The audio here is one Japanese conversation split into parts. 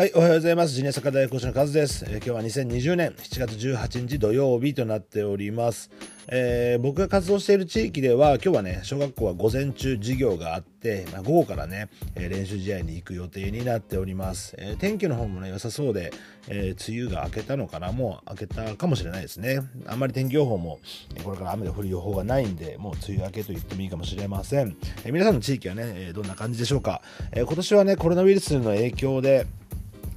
はい、おはようございます。ジュニアサッカ大講師のカズです、え、今日は2020年7月18日土曜日となっております。えー、僕が活動している地域では今日はね、小学校は午前中授業があって、まあ、午後からね、えー、練習試合に行く予定になっております。え天気の方もね、良さそうで、え梅雨が明けたのかな？もう明けたかもしれないですね。あんまり天気予報も、これから雨が降る予報がないんで、もう梅雨明けと言ってもいいかもしれません。え皆さんの地域はね、どんな感じでしょうか？え今年はね、コロナウイルスの影響で、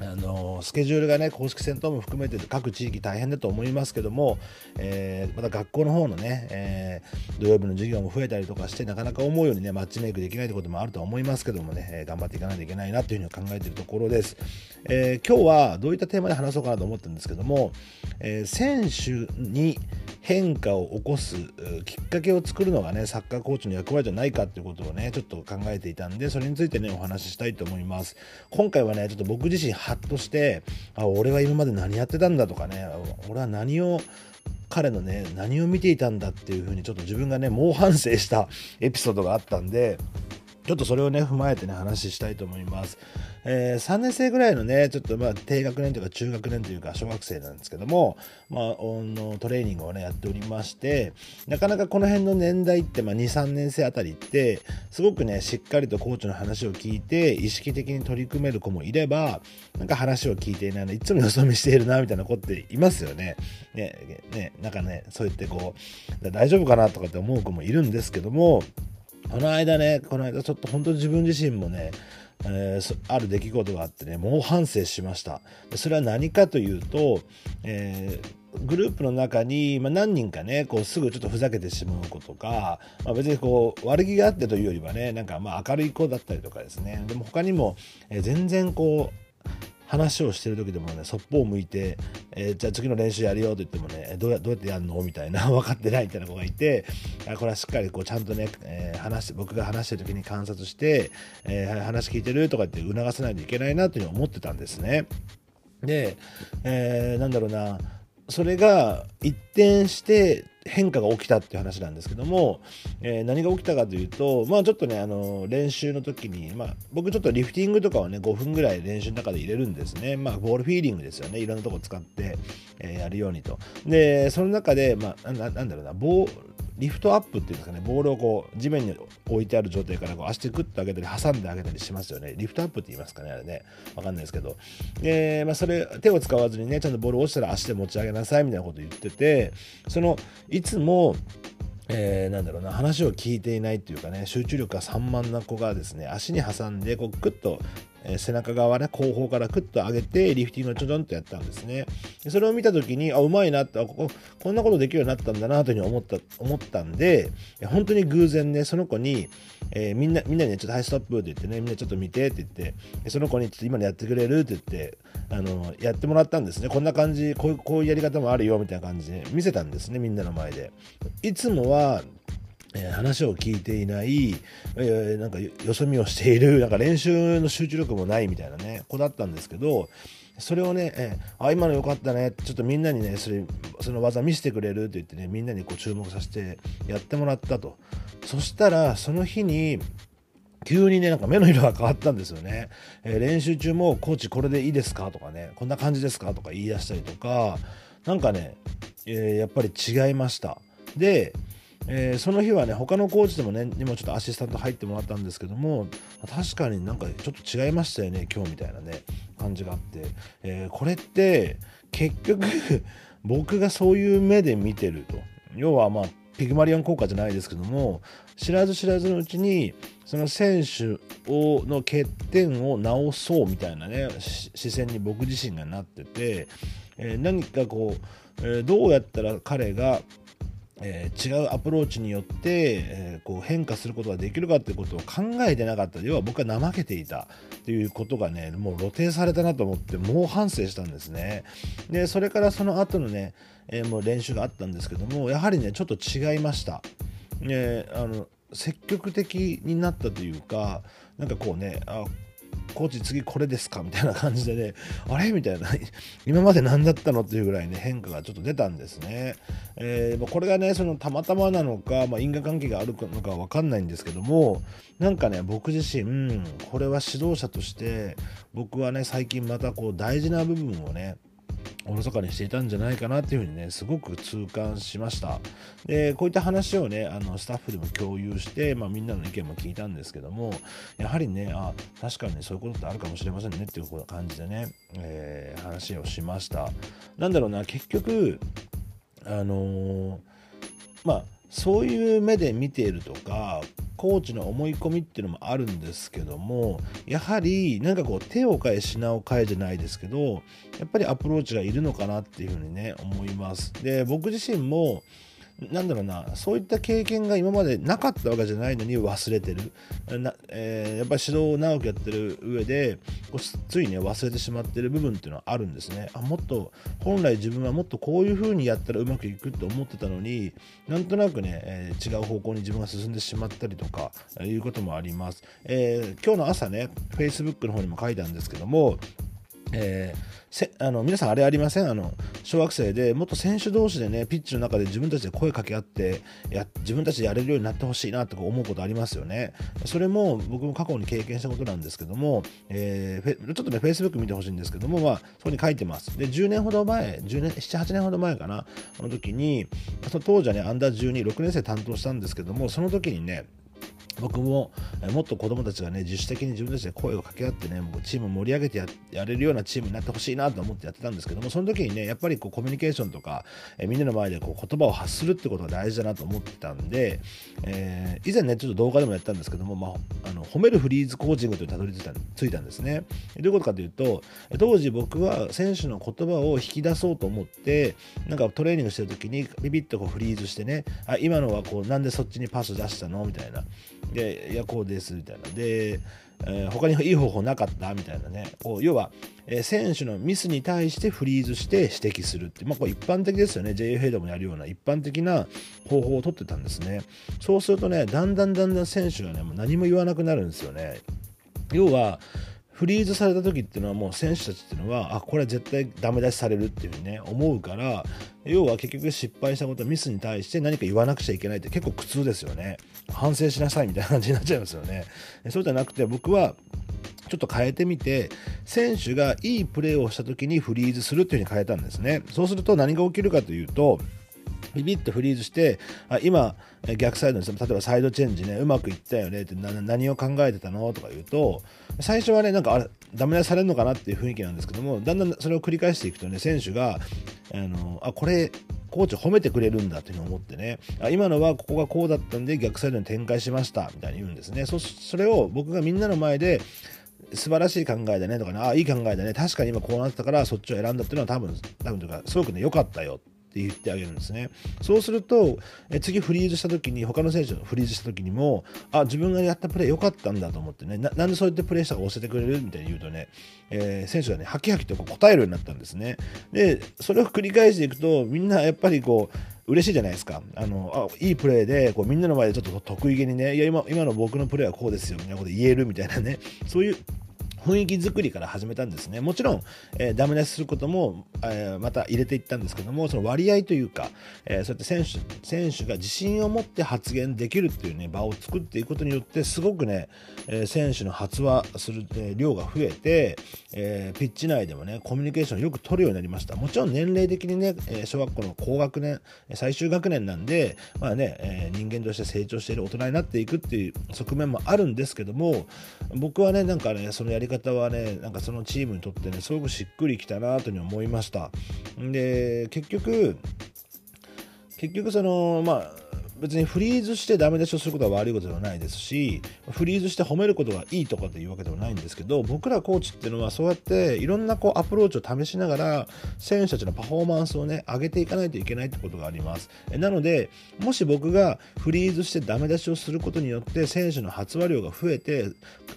あのスケジュールがね公式戦闘も含めて各地域大変だと思いますけども、えー、また学校の方のね、えー、土曜日の授業も増えたりとかしてなかなか思うようにねマッチメイクできないということもあると思いますけどもね、え頑張っていかないといけないなというふうに考えているところです、え、今日はどういったテーマで話そうかなと思ってるんですけども、え選手に変化を起こすきっかけを作るのがねサッカーコーチの役割じゃないかっていうことをねちょっと考えていたんでそれについてねお話ししたいと思います。今回はねちょっと僕自身ハッとしてあ俺は今まで何やってたんだとかね俺は何を彼のね何を見ていたんだっていうふうにちょっと自分がね猛反省したエピソードがあったんでちょっとそれをね、踏まえてね、話したいと思います。えー、3年生ぐらいのね、ちょっとまあ、低学年というか中学年というか小学生なんですけども、まあ、のトレーニングをね、やっておりまして、なかなかこの辺の年代って、まあ、2、3年生あたりって、すごくね、しっかりとコーチの話を聞いて、意識的に取り組める子もいれば、なんか話を聞いていないの、いつもよそ見しているな、みたいな子っていますよね。ね、ね、なんかね、そう言ってこう、大丈夫かなとかって思う子もいるんですけども、この間ね、この間ちょっと本当に自分自身もね、えー、ある出来事があってね、猛反省しました。それは何かというと、えー、グループの中に、まあ、何人かね、こうすぐちょっとふざけてしまう子とか、まあ、別にこう悪気があってというよりはね、なんかまあ明るい子だったりとかですね、でも他にも、えー、全然こう、話をしてる時でもねそっぽを向いて、えー、じゃあ次の練習やるよと言ってもねどうやどうやってやるの？みたいな 分かってないみたいな子がいてこれはしっかりこうちゃんとね、えー、話僕が話してる時に観察して、えー、話聞いてるとかって促さないといけないなというふうに思ってたんですね。で、えー、なんだろうなそれが一転して変化が起きたっていう話なんですけども、えー、何が起きたかというと、まあちょっとね、あの、練習の時に、まあ僕ちょっとリフティングとかをね、5分ぐらい練習の中で入れるんですね。まあボールフィーリングですよね。いろんなとこ使って、えー、やるようにと。で、その中で、まあな、なんだろうな、ボーリフトアップっていうんですかね、ボールをこう地面に置いてある状態からこう足でグッと上げたり挟んであげたりしますよね。リフトアップって言いますかね、あれね。わかんないですけど。で、まあそれ、手を使わずにね、ちゃんとボール落ちたら足で持ち上げなさいみたいなこと言ってて、その、いつも、えー、なんだろうな話を聞いていないっていうかね集中力が散漫な子がですね足に挟んでこうクッとえ背中側ね、後方からクッと上げて、リフティングをちょちょんとやったんですね。それを見た時に、あ、うまいなって、あ、ここ、こんなことできるようになったんだなというふうに思った、思ったんで、本当に偶然ね、その子に、えー、みんな、みんなにね、ちょっとハイストップって言ってね、みんなちょっと見てって言って、その子にちょっと今のやってくれるって言って、あの、やってもらったんですね。こんな感じ、こういう、こういうやり方もあるよみたいな感じで見せたんですね、みんなの前で。いつもは、え、話を聞いていない、え、なんかよそ見をしている、なんか練習の集中力もないみたいなね、子だったんですけど、それをね、えー、あ、今の良かったね、ちょっとみんなにね、それ、その技見せてくれるって言ってね、みんなにこう注目させてやってもらったと。そしたら、その日に、急にね、なんか目の色が変わったんですよね。えー、練習中も、コーチこれでいいですかとかね、こんな感じですかとか言い出したりとか、なんかね、えー、やっぱり違いました。で、えー、その日はね他のコーチでもねにもちょっとアシスタント入ってもらったんですけども確かになんかちょっと違いましたよね今日みたいなね感じがあって、えー、これって結局 僕がそういう目で見てると。要はまあピグマリアン効果じゃないですけども知らず知らずのうちにその選手をの欠点を直そうみたいなね視線に僕自身がなってて、えー、何かこう、えー、どうやったら彼がえー、違うアプローチによって、えー、こう変化することができるかっていうことを考えてなかった。要は僕は怠けていたっていうことがねもう露呈されたなと思って猛反省したんですね。でそれからその後のね、えー、もう練習があったんですけどもやはりねちょっと違いました、ね、あの積極的になったというかなんかこうねあコーチ次これですか？みたいな感じでね、あれ？みたいな、今まで何だったの？っていうぐらいね、変化がちょっと出たんですね。えー、これがね、そのたまたまなのか、まあ、因果関係があるのかわかんないんですけども、なんかね、僕自身、これは指導者として、僕はね、最近またこう大事な部分をね、おろそかにしていたんじゃないかなっていうふうにねすごく痛感しました。でこういった話をねあのスタッフでも共有して、まあ、みんなの意見も聞いたんですけどもやはりねあ確かにそういうことってあるかもしれませんねっていう感じでね、えー、話をしました。なんだろうな結局あのー、まあそういう目で見ているとかコーチの思い込みっていうのもあるんですけどもやはりなんかこう手を変え品を変えじゃないですけどやっぱりアプローチがいるのかなっていうふうにね思います。で僕自身もなんだろうなそういった経験が今までなかったわけじゃないのに忘れてる。な、えー、やっぱり指導を長くやってる上でついね忘れてしまってる部分っていうのはあるんですね。あもっと本来自分はもっとこういう風にやったらうまくいくって思ってたのになんとなくね、えー、違う方向に自分が進んでしまったりとかいうこともあります、えー、今日の朝ね Facebook の方にも書いたんですけどもえー、あの皆さんあれありません？あの小学生でもっと選手同士でねピッチの中で自分たちで声かけ合ってや自分たちでやれるようになってほしいなとか思うことありますよね。それも僕も過去に経験したことなんですけども、えー、ちょっとね Facebook 見てほしいんですけどもまあそこに書いてます。で10年ほど前10年78年ほど前かな。その時にその当時はねアンダー126年生担当したんですけどもその時にね僕ももっと子供たちがね自主的に自分たちで声を掛け合ってねもうチームを盛り上げてやれるようなチームになってほしいなと思ってやってたんですけどもその時にねやっぱりこうコミュニケーションとか、えみんなの前でこう言葉を発するってことが大事だなと思ってたんで、えー、以前ねちょっと動画でもやったんですけども、まあ、あの褒めるフリーズコーチングというたどり着いたついたんですね。どういうことかというと当時僕は選手の言葉を引き出そうと思ってなんかトレーニングしてる時にビビッとこうフリーズしてねあ今のはこうなんでそっちにパス出したの？みたいな。で、いや、こうですみたいな。で、えー、他にいい方法なかったみたいなね。こう要は、えー、選手のミスに対してフリーズして指摘するって、まあ、これ一般的ですよね。JFA でもやるような一般的な方法をとってたんですね。そうするとね、だんだんだんだん選手がね、もう何も言わなくなるんですよね。要は、フリーズされた時っていうのはもう選手たちっていうのはあこれは絶対ダメ出しされるっていうふうにね思うから要は結局失敗したことミスに対して何か言わなくちゃいけないって結構苦痛ですよね。反省しなさいみたいな感じになっちゃいますよね。そうじゃなくて僕はちょっと変えてみて選手がいいプレーをした時にフリーズするっていう風に変えたんですね。そうすると何が起きるかというとビビッとフリーズしてあ今逆サイドに例えばサイドチェンジねうまくいったよねって何を考えてたの？とか言うと最初はねなんかあれダメ出されるのかなっていう雰囲気なんですけどもだんだんそれを繰り返していくとね選手があのあこれコーチ褒めてくれるんだっていうのを思ってねあ今のはここがこうだったんで逆サイドに展開しましたみたいに言うんですね。そそれを僕がみんなの前で素晴らしい考えだねとかね、あ、いい考えだね、確かに今こうなったからそっちを選んだっていうのは多分、多分というか、すごくね、良かったよ。って言ってあげるんですね。そうすると、え次フリーズした時に、他の選手がフリーズした時にも、あ、自分がやったプレー良かったんだと思ってね、なんでそうやってプレーしたか教えてくれるみたいに言うとね、えー、選手がね、ハキハキとこう答えるようになったんですね。で、それを繰り返していくと、みんなやっぱりこう、嬉しいじゃないですか。あの、あいいプレーで、こうみんなの前でちょっと得意げにね、いや、今、今の僕のプレーはこうですよ、みたいなこと言えるみたいなね、そういう雰囲気作りから始めたんですね。もちろん、えー、ダメ出しすることも、えー、また入れていったんですけども、その割合というか、えー、そうやって選手、選手が自信を持って発言できるっていうね、場を作っていくことによって、すごくね、え選手の発話する、え量が増えて、えピッチ内でもね、コミュニケーションをよく取るようになりました。もちろん年齢的にね、え小学校の高学年、最終学年なんで、まあね、え人間として成長している大人になっていくっていう側面もあるんですけども、僕はね、なんかね、そのやり方方はねなんかそのチームにとってねすごくしっくりきたなというふうに思いました。で結局結局そのまあ別にフリーズしてダメ出しをすることは悪いことではないですしフリーズして褒めることがいいとかっていうわけではないんですけど僕らコーチっていうのはそうやっていろんなこうアプローチを試しながら選手たちのパフォーマンスをね上げていかないといけないってことがあります。なのでもし僕がフリーズしてダメ出しをすることによって選手の発話量が増えて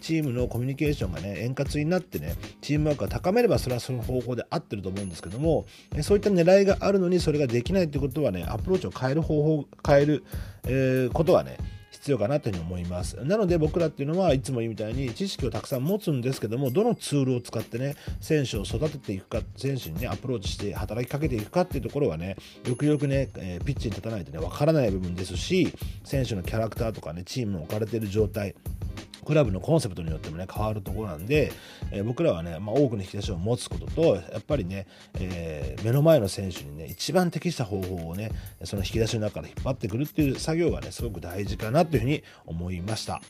チームのコミュニケーションがね円滑になってねチームワークが高めればそれはその方法で合ってると思うんですけどもそういった狙いがあるのにそれができないってことはねアプローチを変える方法変えるえー、ことはね必要かなというふに思います。なので僕らっていうのはいつも言うみたいに知識をたくさん持つんですけどもどのツールを使ってね選手を育てていくか選手にねアプローチして働きかけていくかっていうところはねよくよくね、え、ピッチに立たないとねわからない部分ですし選手のキャラクターとかねチームの置かれてる状態クラブのコンセプトによってもね変わるところなんで、えー、僕らはね、まあ、多くの引き出しを持つこととやっぱりね、えー、目の前の選手にね一番適した方法をねその引き出しの中から引っ張ってくるっていう作業がねすごく大事かなというふうに思いました。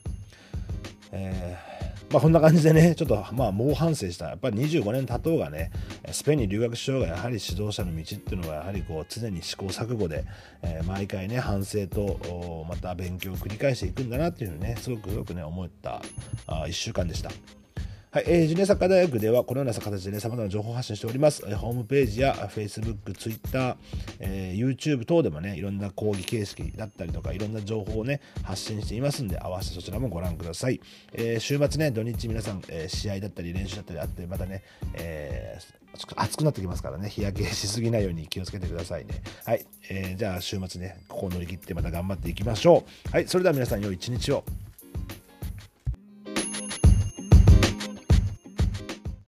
えーまあ、こんな感じでね、ちょっとまあ猛反省した、やっぱり25年経とうがね、スペインに留学しようが、やはり指導者の道っていうのは、やはりこう常に試行錯誤で、えー、毎回ね、反省とまた勉強を繰り返していくんだなっていうのね、すごくよくね、思ったあ1週間でした。はい、えー、ジュニアサッカー大学ではこのような形でね、様々な情報を発信しております。え、ホームページや Facebook、Twitter、えー、YouTube 等でもね、いろんな講義形式だったりとか、いろんな情報をね、発信していますんで、合わせてそちらもご覧ください。えー、週末ね、土日皆さん、えー、試合だったり練習だったりあって、またね、え、暑くなってきますからね、日焼けしすぎないように気をつけてくださいね。はい、えー、じゃあ週末ね、ここを乗り切ってまた頑張っていきましょう。はい、それでは皆さん良い一日を。